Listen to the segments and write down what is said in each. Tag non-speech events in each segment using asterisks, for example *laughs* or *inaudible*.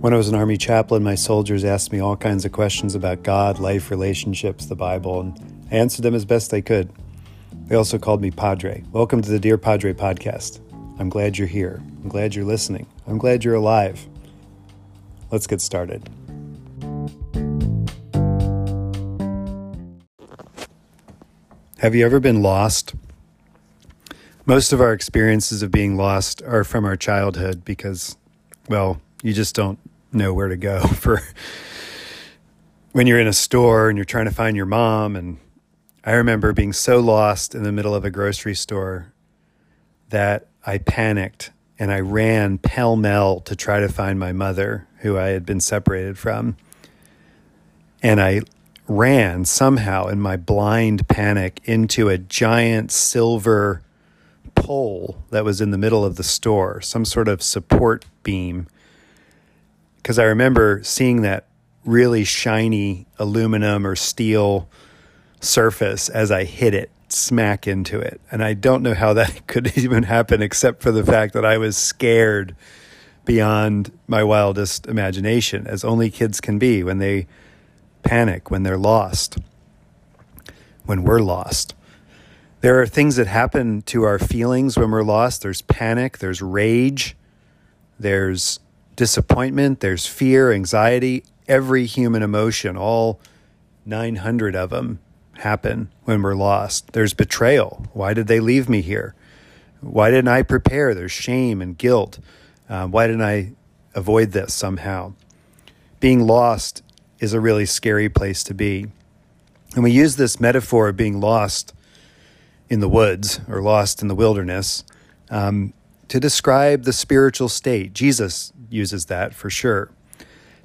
When I was an Army chaplain, my soldiers asked me all kinds of questions about God, life, relationships, the Bible, and I answered them as best I could. They also called me Padre. Welcome to the Dear Padre podcast. I'm glad you're here. I'm glad you're listening. I'm glad you're alive. Let's get started. Have you ever been lost? Most of our experiences of being lost are from our childhood because, well, you just don't know where to go *laughs* for when you're in a store and you're trying to find your mom. And I remember being so lost in the middle of a grocery store that I panicked and I ran pell mell to try to find my mother, who I had been separated from. And I ran somehow in my blind panic into a giant silver pole that was in the middle of the store, some sort of support beam because I remember seeing that really shiny aluminum or steel surface as I hit it smack into it. And I don't know how that *laughs* could even happen except for the fact that I was scared beyond my wildest imagination, as only kids can be when they panic, when they're lost, when we're lost. There are things that happen to our feelings when we're lost. There's panic, there's rage, there's disappointment, there's fear, anxiety, every human emotion, all 900 of them happen when we're lost. There's betrayal. Why did they leave me here? Why didn't I prepare? There's shame and guilt. Uh, why didn't I avoid this somehow? Being lost is a really scary place to be. And we use this metaphor of being lost in the woods or lost in the wilderness um, to describe the spiritual state. Jesus uses that for sure.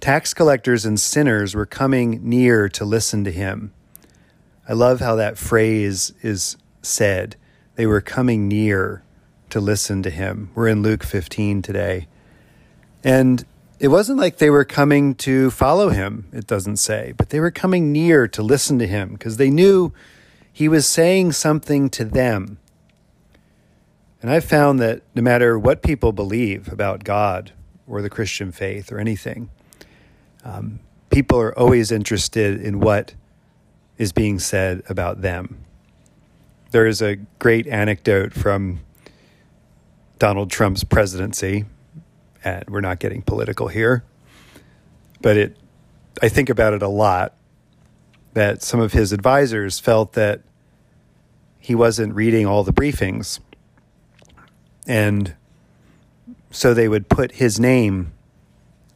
Tax collectors and sinners were coming near to listen to him. I love how that phrase is said. They were coming near to listen to him. We're in Luke 15 today. And it wasn't like they were coming to follow him, it doesn't say, but they were coming near to listen to him because they knew he was saying something to them. And I've found that no matter what people believe about God or the Christian faith or anything. Um, people are always interested in what is being said about them. There is a great anecdote from Donald Trump's presidency, and we're not getting political here, but it I think about it a lot that some of his advisors felt that he wasn't reading all the briefings and so they would put his name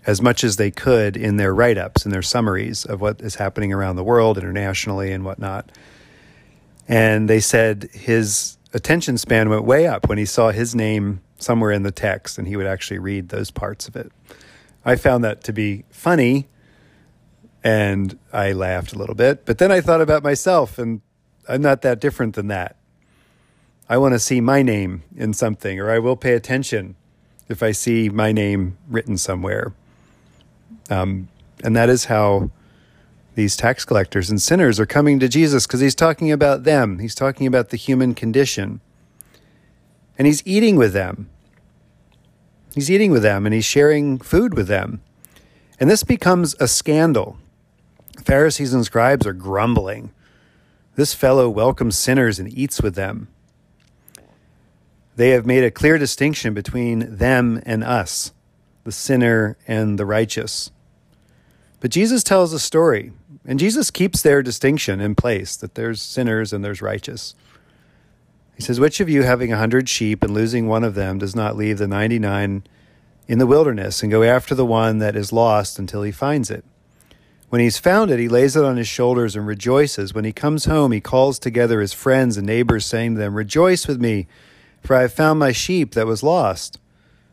as much as they could in their write ups and their summaries of what is happening around the world, internationally, and whatnot. And they said his attention span went way up when he saw his name somewhere in the text and he would actually read those parts of it. I found that to be funny and I laughed a little bit. But then I thought about myself and I'm not that different than that. I want to see my name in something or I will pay attention if I see my name written somewhere. Um, and that is how these tax collectors and sinners are coming to Jesus because he's talking about them. He's talking about the human condition. And he's eating with them. He's eating with them and he's sharing food with them. And this becomes a scandal. Pharisees and scribes are grumbling. This fellow welcomes sinners and eats with them. They have made a clear distinction between them and us, the sinner and the righteous. But Jesus tells a story, and Jesus keeps their distinction in place that there's sinners and there's righteous. He says, Which of you, having a hundred sheep and losing one of them, does not leave the 99 in the wilderness and go after the one that is lost until he finds it? When he's found it, he lays it on his shoulders and rejoices. When he comes home, he calls together his friends and neighbors, saying to them, Rejoice with me for I have found my sheep that was lost.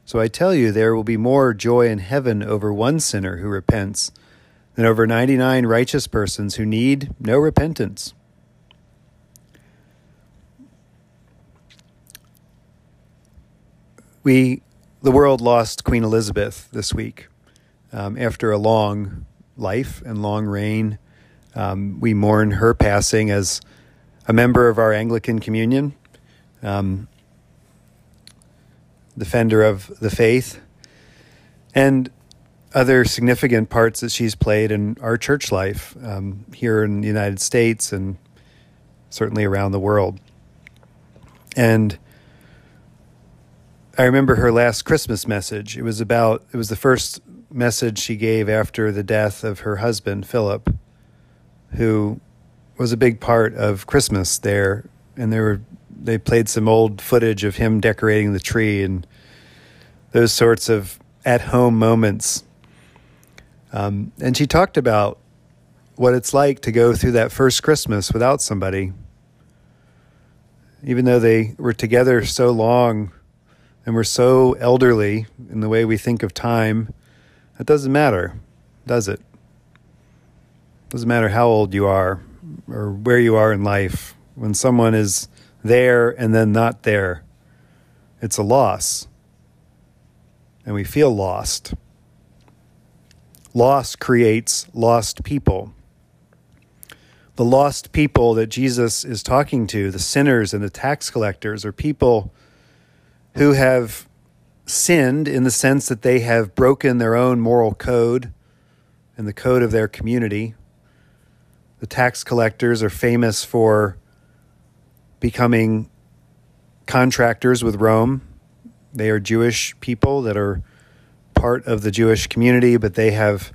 So I tell you, there will be more joy in heaven over one sinner who repents than over 99 righteous persons who need no repentance. We, the world, lost Queen Elizabeth this week. Um, after a long life and long reign, um, we mourn her passing as a member of our Anglican communion. Um, defender of the faith. And other significant parts that she's played in our church life um, here in the United States and certainly around the world. And I remember her last Christmas message. It was about, it was the first message she gave after the death of her husband, Philip, who was a big part of Christmas there. And there were, they played some old footage of him decorating the tree and those sorts of at home moments. Um, and she talked about what it's like to go through that first Christmas without somebody. Even though they were together so long and we're so elderly in the way we think of time, it doesn't matter, does it? Doesn't matter how old you are or where you are in life. When someone is there and then not there, it's a loss. And we feel lost. Loss creates lost people. The lost people that Jesus is talking to, the sinners and the tax collectors, are people who have sinned in the sense that they have broken their own moral code and the code of their community. The tax collectors are famous for becoming contractors with Rome. They are Jewish people that are part of the Jewish community, but they have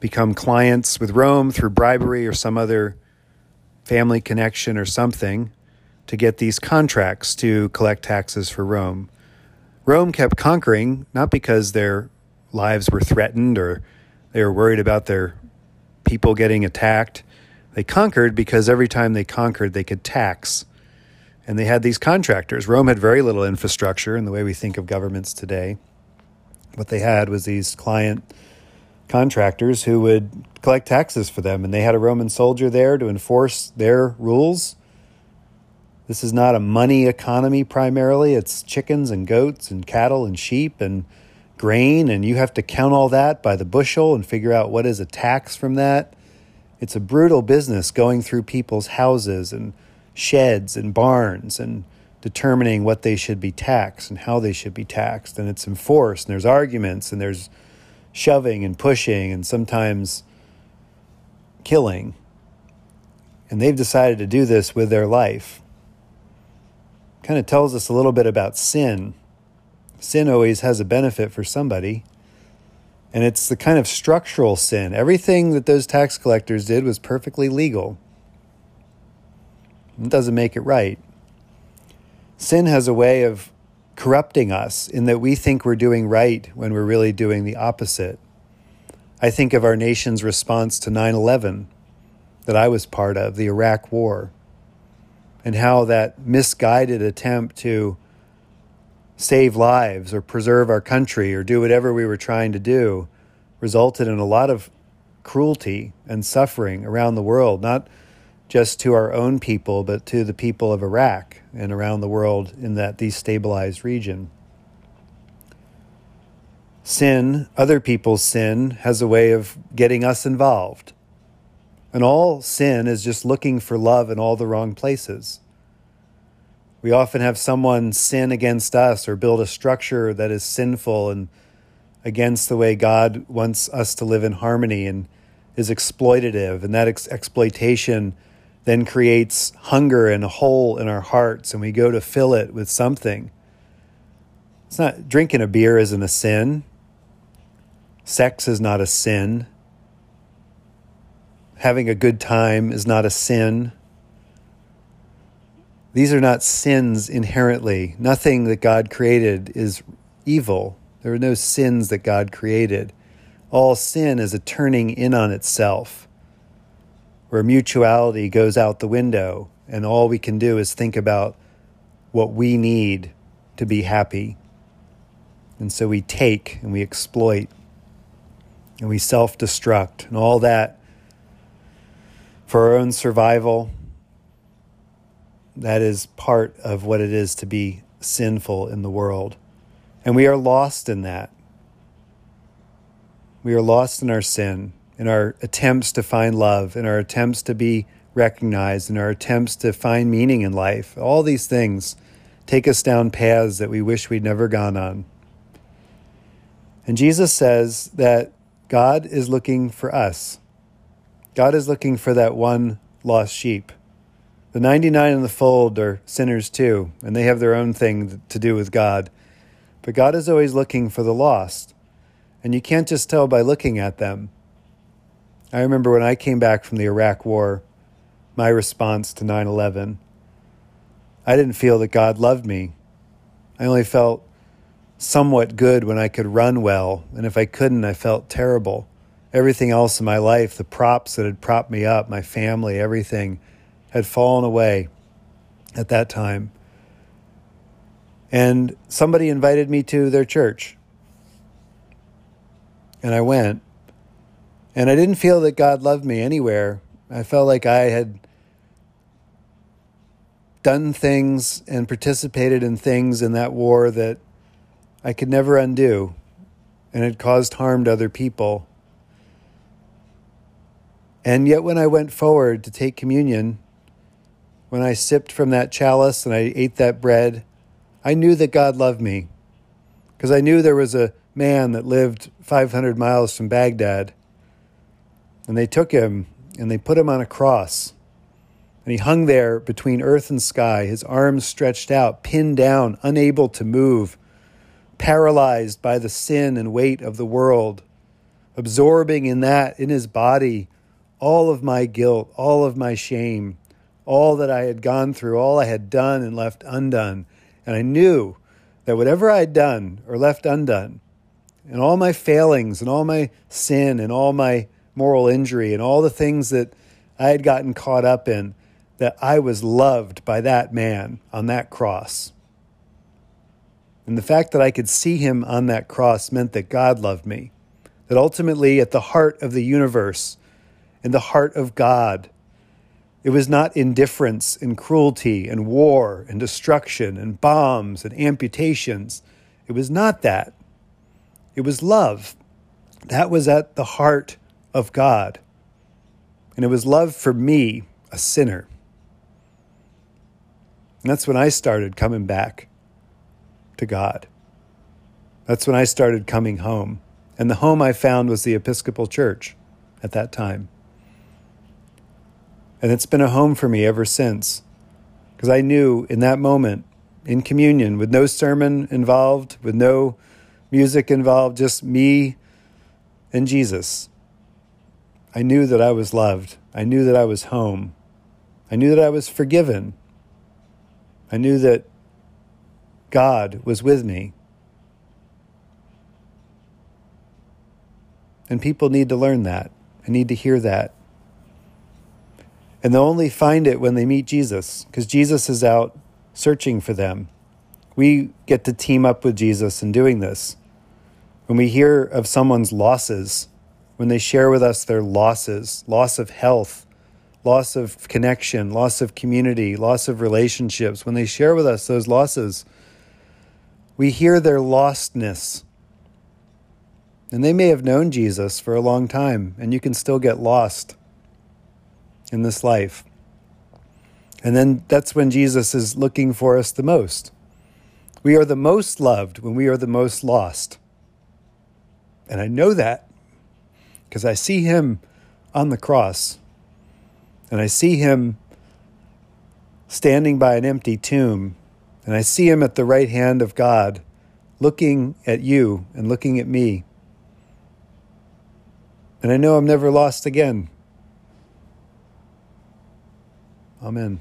become clients with Rome through bribery or some other family connection or something to get these contracts to collect taxes for Rome. Rome kept conquering, not because their lives were threatened or they were worried about their people getting attacked. They conquered because every time they conquered, they could tax. And they had these contractors. Rome had very little infrastructure in the way we think of governments today. What they had was these client contractors who would collect taxes for them, and they had a Roman soldier there to enforce their rules this is not a money economy primarily. It's chickens and goats and cattle and sheep and grain, and you have to count all that by the bushel and figure out what is a tax from that. It's a brutal business going through people's houses and sheds and barns and determining what they should be taxed and how they should be taxed. And it's enforced, and there's arguments, and there's shoving and pushing, and sometimes killing. And they've decided to do this with their life kind of tells us a little bit about sin. Sin always has a benefit for somebody. And it's the kind of structural sin. Everything that those tax collectors did was perfectly legal. It doesn't make it right. Sin has a way of corrupting us in that we think we're doing right when we're really doing the opposite. I think of our nation's response to 9 11 that I was part of, the Iraq War and how that misguided attempt to save lives or preserve our country or do whatever we were trying to do resulted in a lot of cruelty and suffering around the world, not just to our own people, but to the people of Iraq and around the world in that destabilized region. Sin, other people's sin, has a way of getting us involved. And all sin is just looking for love in all the wrong places. We often have someone sin against us or build a structure that is sinful and against the way God wants us to live in harmony and is exploitative. And that ex- exploitation then creates hunger and a hole in our hearts, and we go to fill it with something. It's not drinking a beer isn't a sin. Sex is not a sin having a good time is not a sin. These are not sins inherently. Nothing that God created is evil. There are no sins that God created. All sin is a turning in on itself, where mutuality goes out the window, and all we can do is think about what we need to be happy. And so we take and we exploit and we self destruct, and all that for our own survival. That is part of what it is to be sinful in the world. And we are lost in that. We are lost in our sin, in our attempts to find love, in our attempts to be recognized, in our attempts to find meaning in life. All these things take us down paths that we wish we'd never gone on. And Jesus says that God is looking for us. God is looking for that one lost sheep. The 99 in the fold are sinners too, and they have their own thing to do with God. But God is always looking for the lost. And you can't just tell by looking at them. I remember when I came back from the Iraq War, my response to 9 11, I didn't feel that God loved me. I only felt somewhat good when I could run well, and if I couldn't, I felt terrible. Everything else in my life, the props that had propped me up, my family, everything, had fallen away at that time. And somebody invited me to their church. And I went. And I didn't feel that God loved me anywhere. I felt like I had done things and participated in things in that war that I could never undo and had caused harm to other people. And yet, when I went forward to take communion, when I sipped from that chalice and I ate that bread, I knew that God loved me because I knew there was a man that lived 500 miles from Baghdad. And they took him and they put him on a cross. And he hung there between earth and sky, his arms stretched out, pinned down, unable to move, paralyzed by the sin and weight of the world, absorbing in that, in his body, all of my guilt, all of my shame, all that I had gone through, all I had done and left undone. And I knew that whatever I had done or left undone, and all my failings and all my sin and all my moral injury and all the things that I had gotten caught up in, that I was loved by that man on that cross. And the fact that I could see him on that cross meant that God loved me. That ultimately, at the heart of the universe, in the heart of God, it was not indifference and cruelty and war and destruction and bombs and amputations. It was not that. It was love. That was at the heart of God. And it was love for me, a sinner. And that's when I started coming back to God. That's when I started coming home. And the home I found was the Episcopal Church at that time. And it's been a home for me ever since. Because I knew in that moment, in communion, with no sermon involved, with no music involved, just me and Jesus, I knew that I was loved. I knew that I was home. I knew that I was forgiven. I knew that God was with me. And people need to learn that. I need to hear that. And they'll only find it when they meet Jesus, because Jesus is out searching for them. We get to team up with Jesus in doing this. When we hear of someone's losses, when they share with us their losses, loss of health, loss of connection, loss of community, loss of relationships, when they share with us those losses, we hear their lostness. And they may have known Jesus for a long time, and you can still get lost in this life. And then that's when Jesus is looking for us the most. We are the most loved when we are the most lost. And I know that because I see him on the cross and I see him standing by an empty tomb and I see him at the right hand of God looking at you and looking at me. And I know I'm never lost again Amen.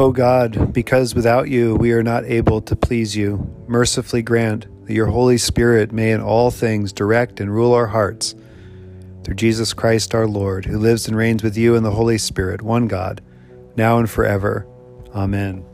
O God, because without you we are not able to please you, mercifully grant that your Holy Spirit may in all things direct and rule our hearts. Through Jesus Christ our Lord, who lives and reigns with you in the Holy Spirit, one God, now and forever. Amen.